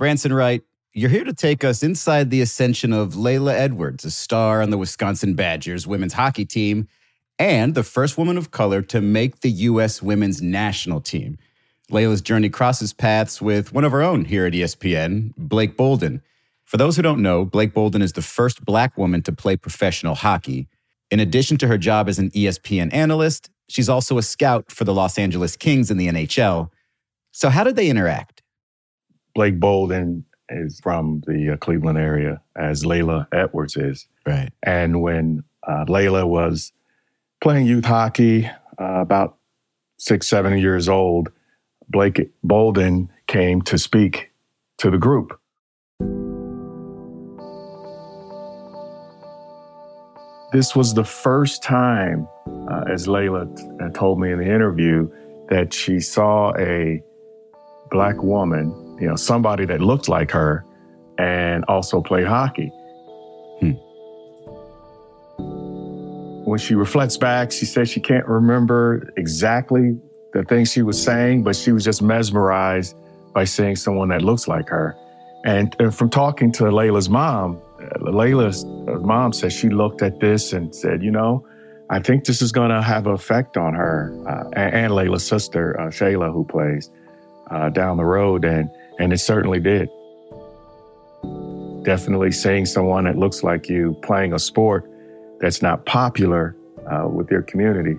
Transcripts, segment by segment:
Branson Wright, you're here to take us inside the ascension of Laila Edwards, a star on the Wisconsin Badgers women's hockey team and the first woman of color to make the U.S. women's national team. Laila's journey crosses paths with one of our own here at ESPN, Blake Bolden. For those who don't know, Blake Bolden is the first black woman to play professional hockey. In addition to her job as an ESPN analyst, she's also a scout for the Los Angeles Kings in the NHL. So, how did they interact? Blake Bolden is from the uh, Cleveland area, as Laila Edwards is. Right. And when uh, Laila was playing youth hockey, uh, about six, seven years old, Blake Bolden came to speak to the group. This was the first time, uh, as Laila t- uh, told me in the interview, that she saw a black woman, you know, somebody that looked like her and also played hockey. Hmm. When she reflects back, she says she can't remember exactly the things she was saying, but she was just mesmerized by seeing someone that looks like her. And, and from talking to Laila's mom, Laila's mom said she looked at this and said, you know, I think this is going to have an effect on her uh, and, and, Laila's sister, uh, Chayla, who plays uh, down the road. And, and it certainly did. Definitely seeing someone that looks like you playing a sport that's not popular uh, with your community,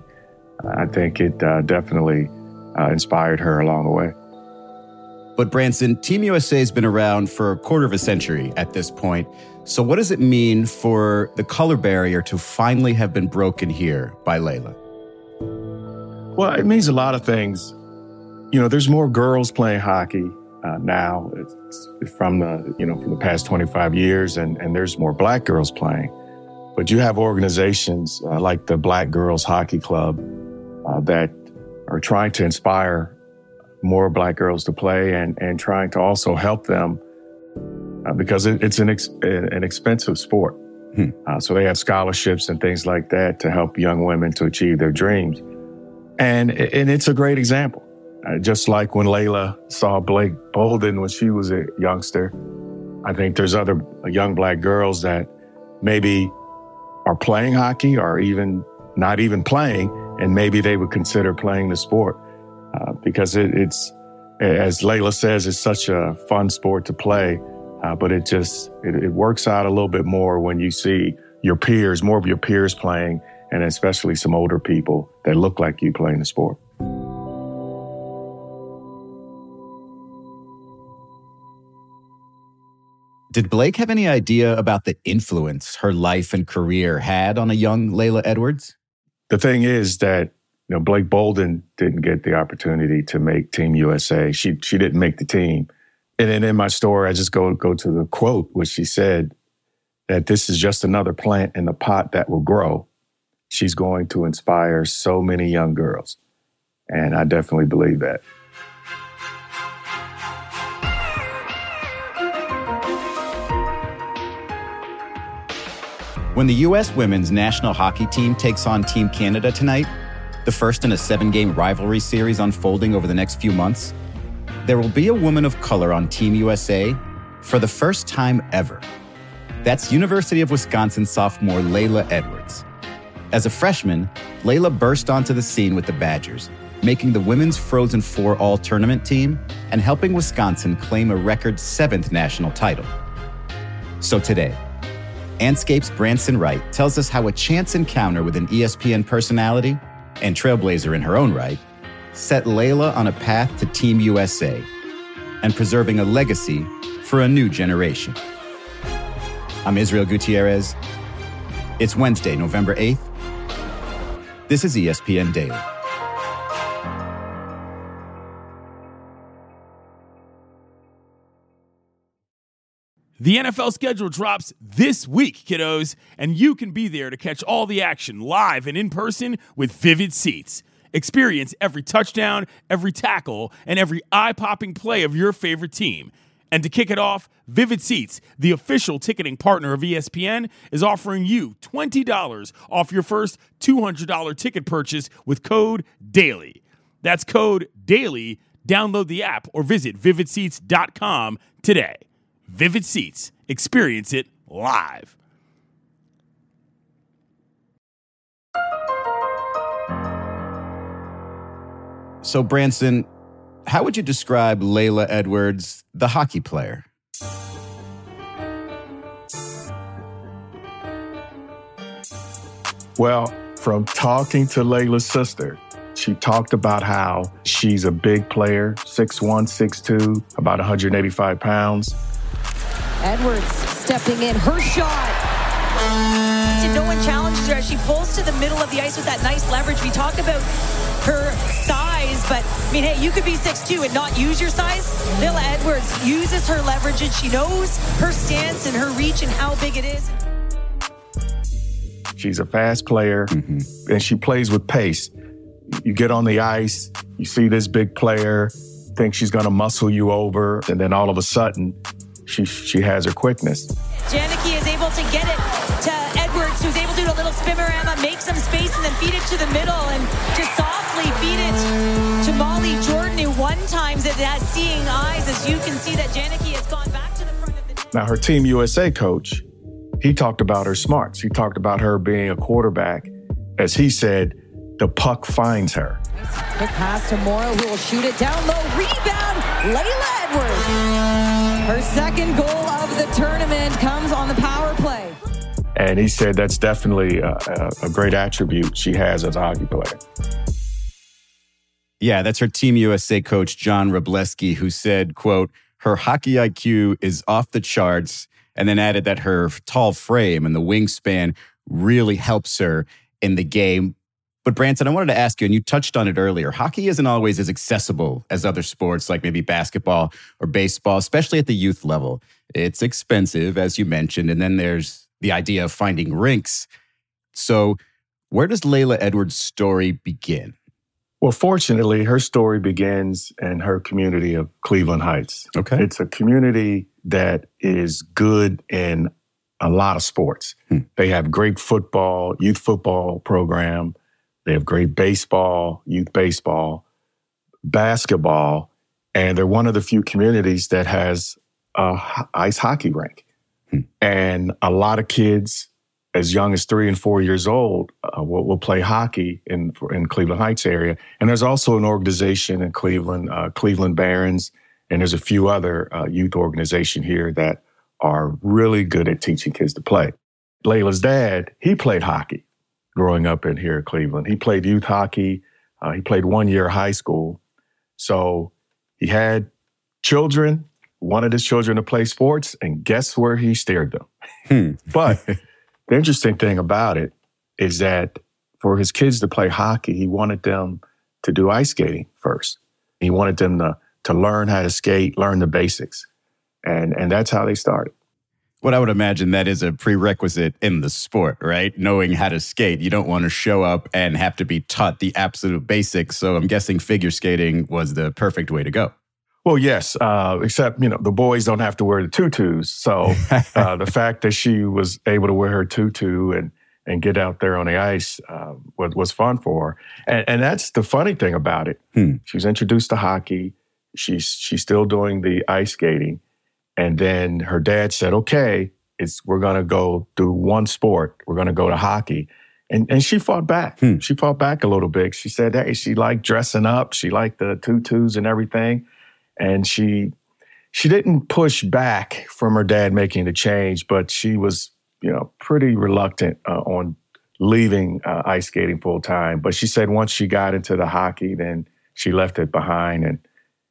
I think it uh, definitely uh, inspired her along the way. But Branson, Team USA has been around for a quarter of a century at this point. So, what does it mean for the color barrier to finally have been broken here by Laila? Well, it means a lot of things. You know, there's more girls playing hockey uh, now it's from the you know from the past 25 years, and and there's more black girls playing. But you have organizations uh, like the Black Girls Hockey Club uh, that are trying to inspire more black girls to play and, and trying to also help them uh, because it, it's an, ex, an expensive sport. Hmm. Uh, so they have scholarships and things like that to help young women to achieve their dreams. And, and it's a great example. Just like when Laila saw Blake Bolden when she was a youngster, I think there's other young black girls that maybe are playing hockey or even not even playing, and maybe they would consider playing the sport uh, because it, it's, as Laila says, it's such a fun sport to play. Uh, but it just it, it, works out a little bit more when you see your peers, more of your peers playing, and especially some older people that look like you playing the sport. Did Blake have any idea about the influence her life and career had on a young Laila Edwards? The thing is that you know, Blake Bolden didn't get the opportunity to make Team USA. She she didn't make the team. And then in my story, I just go go to the quote, which she said that this is just another plant in the pot that will grow. She's going to inspire so many young girls. And I definitely believe that. When the U.S. women's national hockey team takes on Team Canada tonight, the first in a seven game rivalry series unfolding over the next few months, there will be a woman of color on Team USA for the first time ever. That's University of Wisconsin sophomore Laila Edwards. As a freshman, Laila burst onto the scene with the Badgers, making the women's Frozen Four all tournament team and helping Wisconsin claim a record seventh national title. So today, Andscape's Branson Wright tells us how a chance encounter with an ESPN personality and trailblazer in her own right, set Laila on a path to Team USA and preserving a legacy for a new generation. I'm Israel Gutierrez. It's Wednesday, November 8th. This is ESPN Daily. The NFL schedule drops this week, kiddos, and you can be there to catch all the action live and in person with Vivid Seats. Experience every touchdown, every tackle, and every eye popping play of your favorite team. And to kick it off, Vivid Seats, the official ticketing partner of ESPN, is offering you $20 off your first $200 ticket purchase with code DAILY. That's code DAILY Download the app or visit vividseats.com today. Vivid Seats. Experience it live. So, Branson, how would you describe Laila Edwards, the hockey player? Well, from talking to Laila's sister, she talked about how she's a big player, 6'1, 6'2, about 185 pounds. Edwards stepping in, her shot. No one challenges her as she pulls to the middle of the ice with that nice leverage. We talk about her size, but I mean, hey, you could be 6'2 and not use your size. Laila Edwards uses her leverage and she knows her stance and her reach and how big it is. She's a fast player mm-hmm. and she plays with pace. You get on the ice, you see this big player, think she's going to muscle you over, and then all of a sudden, she she has her quickness. Janicki is able to get it to Edwards, who's able to do a little spimmerama, make some space, and then feed it to the middle, and just softly feed it to Molly Jordan, who one times it has seeing eyes, as you can see that Janicki has gone back to the front of the net. Now, her Team USA coach, he talked about her smarts. He talked about her being a quarterback. As he said, the puck finds her. Quick pass to Morrow, who will shoot it down low. Rebound. Her second goal of the tournament comes on the power play. And he said that's definitely a, a, a great attribute she has as a hockey player. Yeah, that's her Team USA coach, John Wroblewski, who said, quote, her hockey IQ is off the charts, and then added that her tall frame and the wingspan really helps her in the game. But Branson, I wanted to ask you, and you touched on it earlier. Hockey isn't always as accessible as other sports like maybe basketball or baseball, especially at the youth level. It's expensive, as you mentioned, and then there's the idea of finding rinks. So, where does Laila Edwards' story begin? Well, fortunately, her story begins in her community of Cleveland Heights. Okay. It's a community that is good in a lot of sports. Hmm. They have great football, youth football program. They have great baseball, youth baseball, basketball, and they're one of the few communities that has a ice hockey rink. Hmm. And a lot of kids as young as three and four years old uh, will, will, play hockey in in Cleveland Heights area. And there's also an organization in Cleveland, uh, Cleveland Barons, and there's a few other uh, youth organization here that are really good at teaching kids to play. Laila's dad, he played hockey growing up in here in Cleveland. He played youth hockey. Uh, he played one year high school. So he had children, wanted his children to play sports, and guess where he steered them? Hmm. but the interesting thing about it is that for his kids to play hockey, he wanted them to do ice skating first. He wanted them to, to learn how to skate, learn the basics. And, and that's how they started. What I would imagine that is a prerequisite in the sport, right? Knowing how to skate. You don't want to show up and have to be taught the absolute basics. So I'm guessing figure skating was the perfect way to go. Well, yes, uh, except you know the boys don't have to wear the tutus. So uh, the fact that she was able to wear her tutu and and get out there on the ice uh, was was fun for her. And, and that's the funny thing about it. Hmm. She was introduced to hockey. She's she's still doing the ice skating, and then her dad said, "Okay, it's we're gonna go do one sport. We're gonna go to hockey." And, and she fought back. Hmm. She fought back a little bit. She said, "Hey, she liked dressing up. She liked the tutus and everything." and she she didn't push back from her dad making the change, but she was you know pretty reluctant uh, on leaving uh, ice skating full time. But she said once she got into the hockey, then she left it behind, and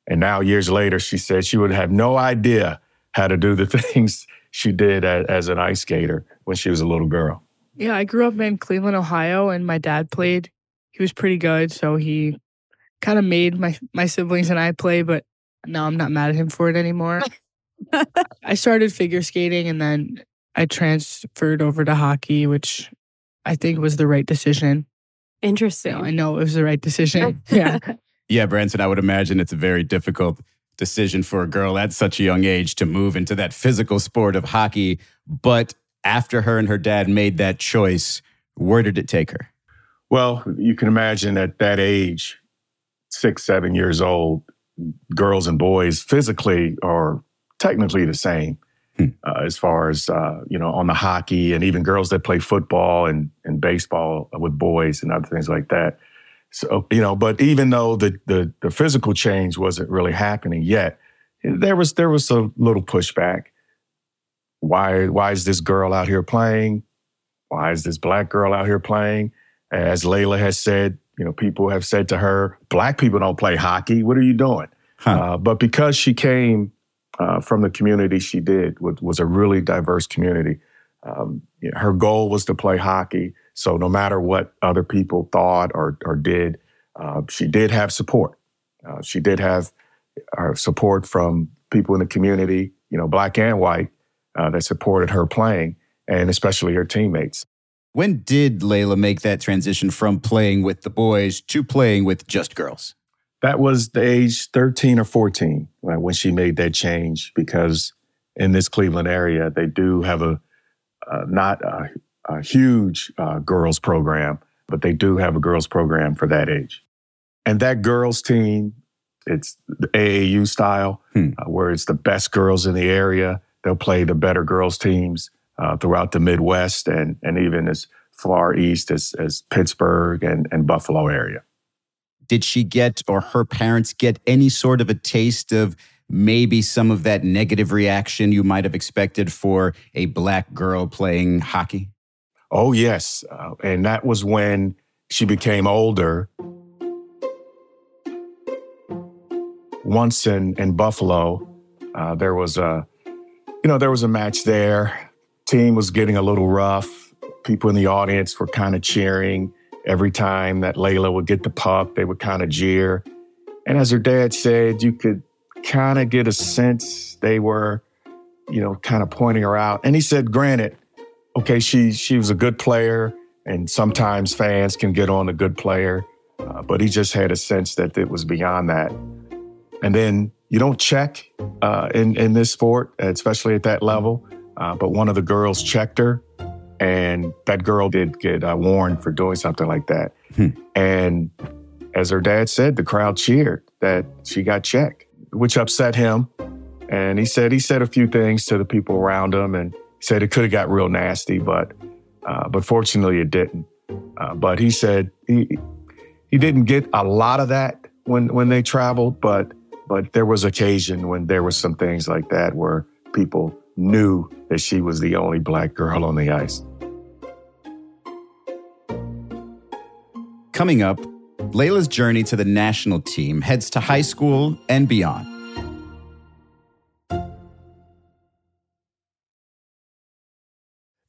and now years later, she said she would have no idea how to do the things she did as, as an ice skater when she was a little girl. Yeah, I grew up in Cleveland, Ohio, and my dad played. He was pretty good, so he kind of made my my siblings and I play, but no, I'm not mad at him for it anymore. I started figure skating and then I transferred over to hockey, which I think was the right decision. Interesting. I know it was the right decision. yeah. Yeah, Branson, I would imagine it's a very difficult decision for a girl at such a young age to move into that physical sport of hockey. But after her and her dad made that choice, where did it take her? Well, you can imagine at that age, six, seven years old, girls and boys physically are technically the same. Hmm. Uh, as far as uh, you know, on the hockey and even girls that play football and, and baseball with boys and other things like that. So you know, but even though the, the the physical change wasn't really happening yet, there was there was a little pushback. Why why is this girl out here playing? Why is this black girl out here playing? As Laila has said, you know, people have said to her, "Black people don't play hockey. What are you doing?" Huh. Uh, but because she came uh, from the community she did, was, was a really diverse community. Um, you know, her goal was to play hockey. So no matter what other people thought or, or did, uh, she did have support. Uh, she did have uh, support from people in the community, you know, black and white, uh, that supported her playing, and especially her teammates. When did Laila make that transition from playing with the boys to playing with just girls? That was the age 13 or 14 right, when she made that change because in this Cleveland area, they do have a uh, not a, a huge uh, girls program, but they do have a girls program for that age. And that girls team, it's the AAU style, hmm. uh, where it's the best girls in the area. They'll play the better girls teams uh, throughout the Midwest and, and even as far east as, as Pittsburgh and, and Buffalo area did she get or her parents get any sort of a taste of maybe some of that negative reaction you might have expected for a black girl playing hockey? Oh, yes. Uh, and that was when she became older. Once in, in Buffalo, uh, there was a, you know, there was a match there. Team was getting a little rough. People in the audience were kind of cheering. Every time that Laila would get the puck, they would kind of jeer. And as her dad said, you could kind of get a sense they were, you know, kind of pointing her out. And he said, granted, okay, she she was a good player, and sometimes fans can get on a good player, uh, but he just had a sense that it was beyond that. And then you don't check uh, in in this sport, especially at that level. Uh, but one of the girls checked her, and that girl did get uh, warned for doing something like that. Hmm. And as her dad said, the crowd cheered that she got checked, which upset him. And he said he said a few things to the people around him, and said it could have got real nasty, but uh, but fortunately it didn't. Uh, but he said he he didn't get a lot of that when when they traveled, but but there was occasion when there was some things like that where people knew that she was the only black girl on the ice. Coming up, Laila's journey to the national team heads to high school and beyond.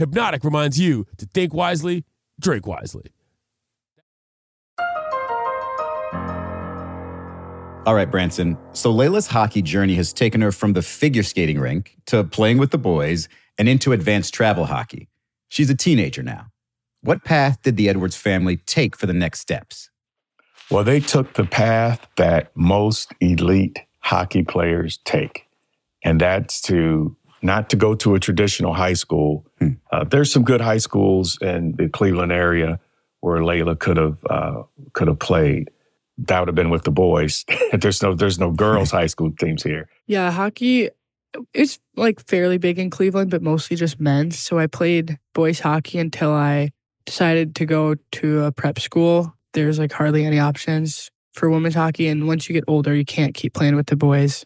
Hpnotiq reminds you to think wisely, drink wisely. All right, Branson. So Laila's hockey journey has taken her from the figure skating rink to playing with the boys and into advanced travel hockey. She's a teenager now. What path did the Edwards family take for the next steps? Well, they took the path that most elite hockey players take. and that's to not to go to a traditional high school. Hmm. Uh, there's some good high schools in the Cleveland area where Laila could have uh, could have played. That would have been with the boys. there's no there's no girls high school teams here. Yeah, hockey it's like fairly big in Cleveland, but mostly just men's. So I played boys hockey until I decided to go to a prep school. There's like hardly any options for women's hockey, and once you get older, you can't keep playing with the boys.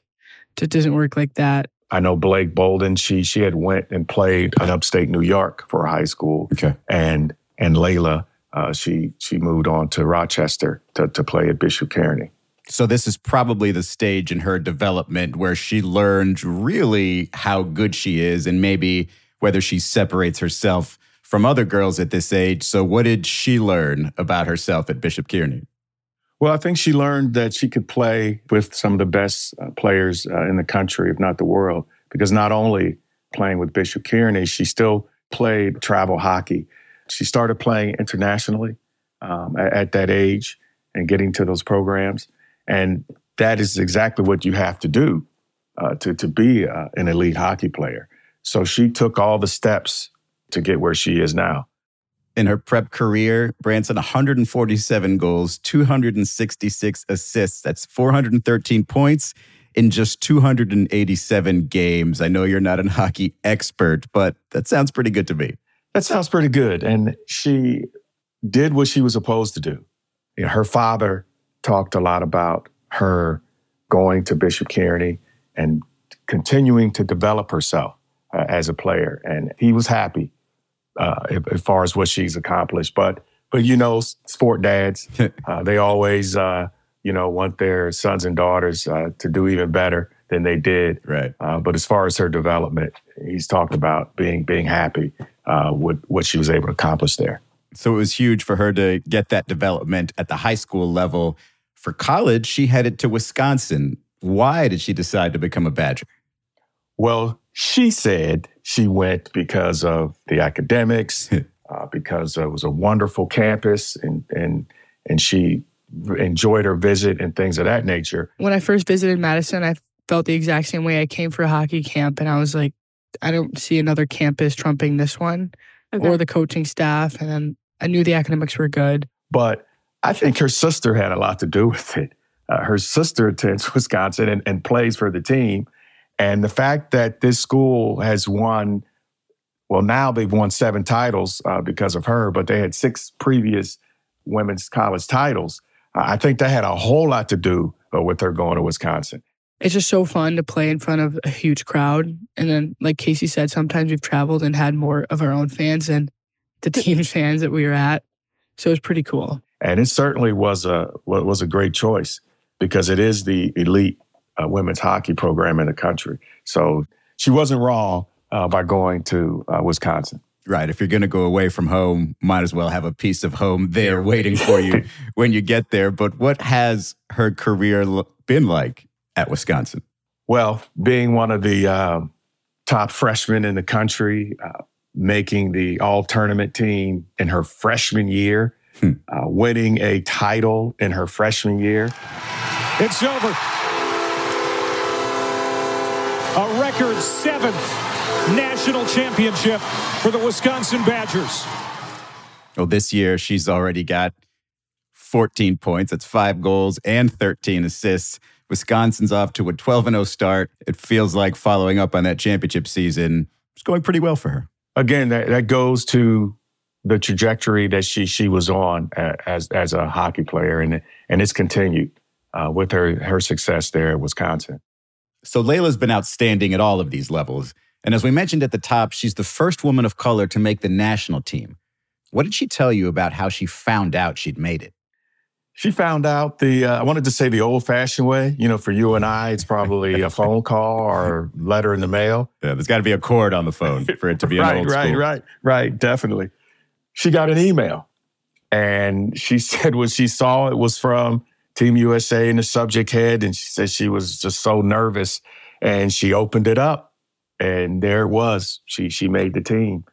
It doesn't work like that. I know Blake Bolden. She she had went and played in upstate New York for high school. Okay. And and Laila, uh, she she moved on to Rochester to to play at Bishop Kearney. So this is probably the stage in her development where she learned really how good she is and maybe whether she separates herself from other girls at this age. So what did she learn about herself at Bishop Kearney? Well, I think she learned that she could play with some of the best uh, players uh, in the country, if not the world, because not only playing with Bishop Kearney, she still played travel hockey. She started playing internationally um, at, at, that age and getting to those programs. And that is exactly what you have to do uh, to, to be uh, an elite hockey player. So she took all the steps to get where she is now in her prep career. Branson, 147 goals, 266 assists. That's 413 points in just 287 games. I know you're not a hockey expert, but that sounds pretty good to me. That sounds pretty good. And she did what she was supposed to do. You know, her father talked a lot about her going to Bishop Kearney and continuing to develop herself uh, as a player. And he was happy uh, as far as what she's accomplished. But but you know, sport dads, uh, they always uh, you know want their sons and daughters uh, to do even better than they did. Right. Uh, but as far as her development, he's talked about being being happy uh, with what she was able to accomplish there. So it was huge for her to get that development at the high school level. For college, she headed to Wisconsin. Why did she decide to become a Badger? Well, she said she went because of the academics, uh, because it was a wonderful campus, and and and she enjoyed her visit and things of that nature. When I first visited Madison, I felt the exact same way. I came for a hockey camp, and I was like, I don't see another campus trumping this one, okay. or the coaching staff. And then I knew the academics were good, but I think her sister had a lot to do with it. Uh, her sister attends Wisconsin and, and plays for the team. And the fact that this school has won, well, now they've won seven titles uh, because of her, but they had six previous women's college titles. Uh, I think that had a whole lot to do uh, with her going to Wisconsin. It's just so fun to play in front of a huge crowd. And then, like Casey said, sometimes we've traveled and had more of our own fans than the team's fans that we were at. So it was pretty cool. And it certainly was a was a great choice because it is the elite uh, women's hockey program in the country. So she wasn't wrong uh, by going to uh, Wisconsin. Right. If you're going to go away from home, might as well have a piece of home there waiting for you when you get there. But what has her career been like at Wisconsin? Well, being one of the um, top freshmen in the country, uh, making the all tournament team in her freshman year, hmm. Uh, winning a title in her freshman year. It's over a record seventh national championship for the Wisconsin Badgers. Well, this year she's already got 14 points. That's five goals and 13 assists. Wisconsin's off to a 12 0 start. It feels like following up on that championship season, it's going pretty well for her. Again, that, that goes to the trajectory that she she was on as as a hockey player, and and it's continued uh, with her her success there at Wisconsin. So Laila's been outstanding at all of these levels. And as we mentioned at the top, she's the first woman of color to make the national team. What did she tell you about how she found out she'd made it? She found out the, uh, I wanted to say the old fashioned way. You know, for you and I, it's probably a phone call or letter in the mail. Yeah, there's got to be a cord on the phone for it to be right, old right, school. Right, right, right, definitely. She got an email and she said when she saw it was from Team USA in the subject head, and she said she was just so nervous. And she opened it up, and there it was. She she made the team,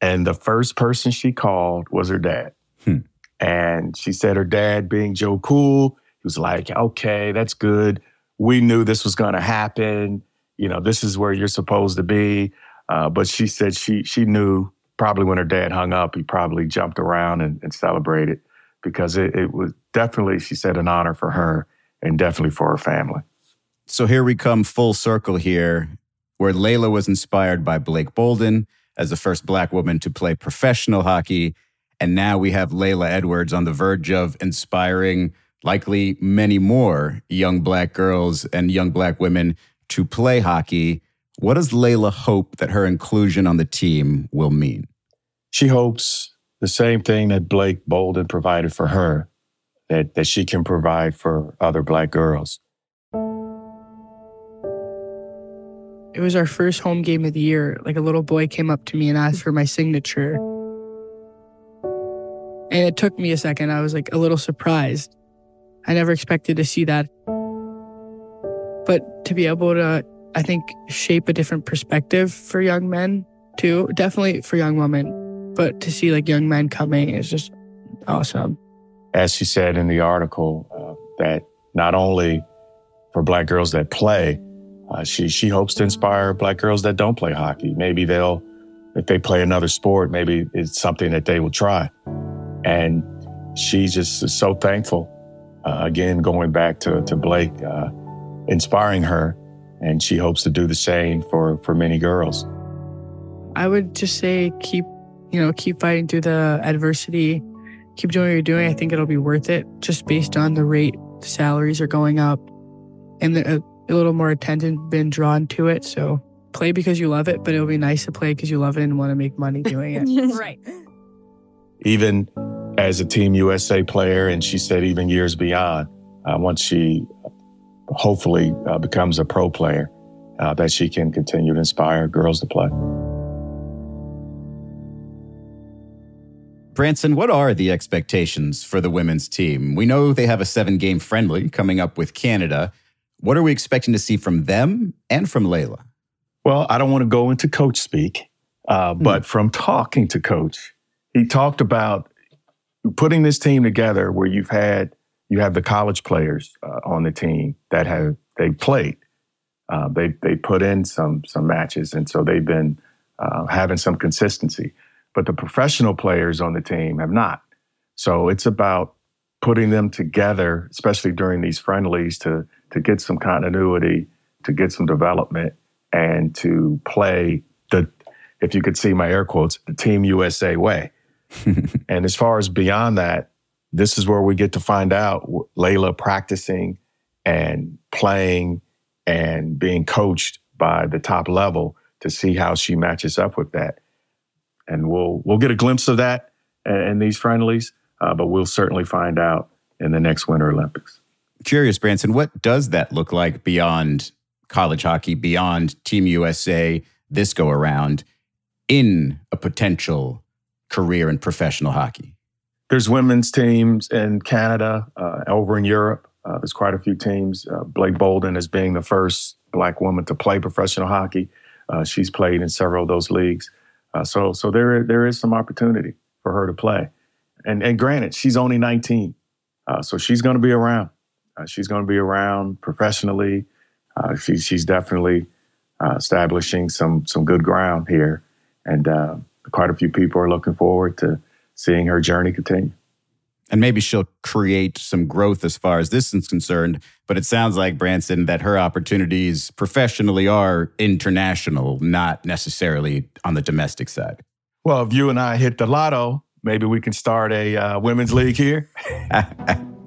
and the first person she called was her dad. Hmm. And she said her dad, being Joe Cool, he was like, "Okay, that's good. We knew this was going to happen. you know, this is where you're supposed to be. Uh, but she said she she knew probably when her dad hung up, he probably jumped around and, and celebrated because it, it was definitely, she said, an honor for her and definitely for her family. So here we come full circle here, where Laila was inspired by Blake Bolden as the first black woman to play professional hockey. And now we have Laila Edwards on the verge of inspiring likely many more young black girls and young black women to play hockey. What does Laila hope that her inclusion on the team will mean? She hopes the same thing that Blake Bolden provided for her, that, that she can provide for other black girls. It was our first home game of the year. Like a little boy came up to me and asked for my signature. And it took me a second. I was like a little surprised. I never expected to see that. But to be able to, I think, shape a different perspective for young men too, definitely for young women, but to see like young men coming is just awesome. As she said in the article, uh, that not only for black girls that play, uh, she she hopes to inspire black girls that don't play hockey. Maybe they'll, if they play another sport, maybe it's something that they will try. And she just is so thankful uh, again, going back to, to Blake, uh, inspiring her, and she hopes to do the same for, for many girls. I would just say keep, you know, keep fighting through the adversity, keep doing what you're doing. I think it'll be worth it just based on the rate the salaries are going up and the, a, a little more attention been drawn to it. So play because you love it, but it'll be nice to play because you love it and want to make money doing it. right. Even as a Team USA player, and she said even years beyond, uh, once she hopefully uh, becomes a pro player, uh, that she can continue to inspire girls to play. Branson, what are the expectations for the women's team? We know they have a seven game friendly coming up with Canada. What are we expecting to see from them and from Laila? Well, I don't want to go into coach speak, uh, mm but from talking to coach, he talked about putting this team together where you've had you have the college players uh, on the team that have they've played. Uh, they they put in some some matches, and so they've been uh, having some consistency. But the professional players on the team have not. So it's about putting them together, especially during these friendlies, to to get some continuity, to get some development, and to play the, if you could see my air quotes, the Team USA way. and as far as beyond that, this is where we get to find out Laila practicing and playing and being coached by the top level to see how she matches up with that. And we'll we'll get a glimpse of that in these friendlies, uh, but we'll certainly find out in the next Winter Olympics. Curious, Branson, what does that look like beyond college hockey, beyond Team USA this go around in a potential career in professional hockey? There's women's teams in Canada, uh, over in Europe. Uh, there's quite a few teams. Uh, Blake Bolden is being the first black woman to play professional hockey. Uh, she's played in several of those leagues. Uh, so, so there, there is some opportunity for her to play. And, and granted, she's only 19, uh, so she's going to be around. she's going to be around professionally. She, she's definitely establishing some some good ground here, and quite a few people are looking forward to seeing her journey continue. And maybe she'll create some growth as far as this is concerned. But it sounds like, Branson, that her opportunities professionally are international, not necessarily on the domestic side. Well, if you and I hit the lotto, maybe we can start a uh, women's league here.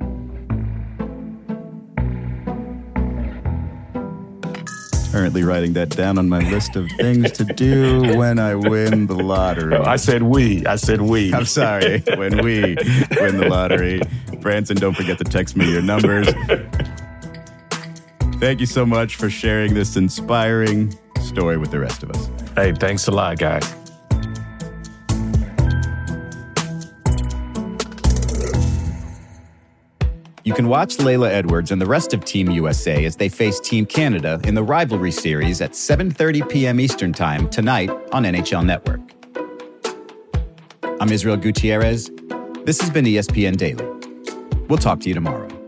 currently writing that down on my list of things to do when I win the lottery. I said we. I said we. I'm sorry. when we win the lottery. Branson, don't forget to text me your numbers. Thank you so much for sharing this inspiring story with the rest of us. Hey, thanks a lot, guys. You can watch Laila Edwards and the rest of Team USA as they face Team Canada in the rivalry series at 7:30 p.m. Eastern Time tonight on NHL Network. I'm Israel Gutierrez. This has been ESPN Daily. We'll talk to you tomorrow.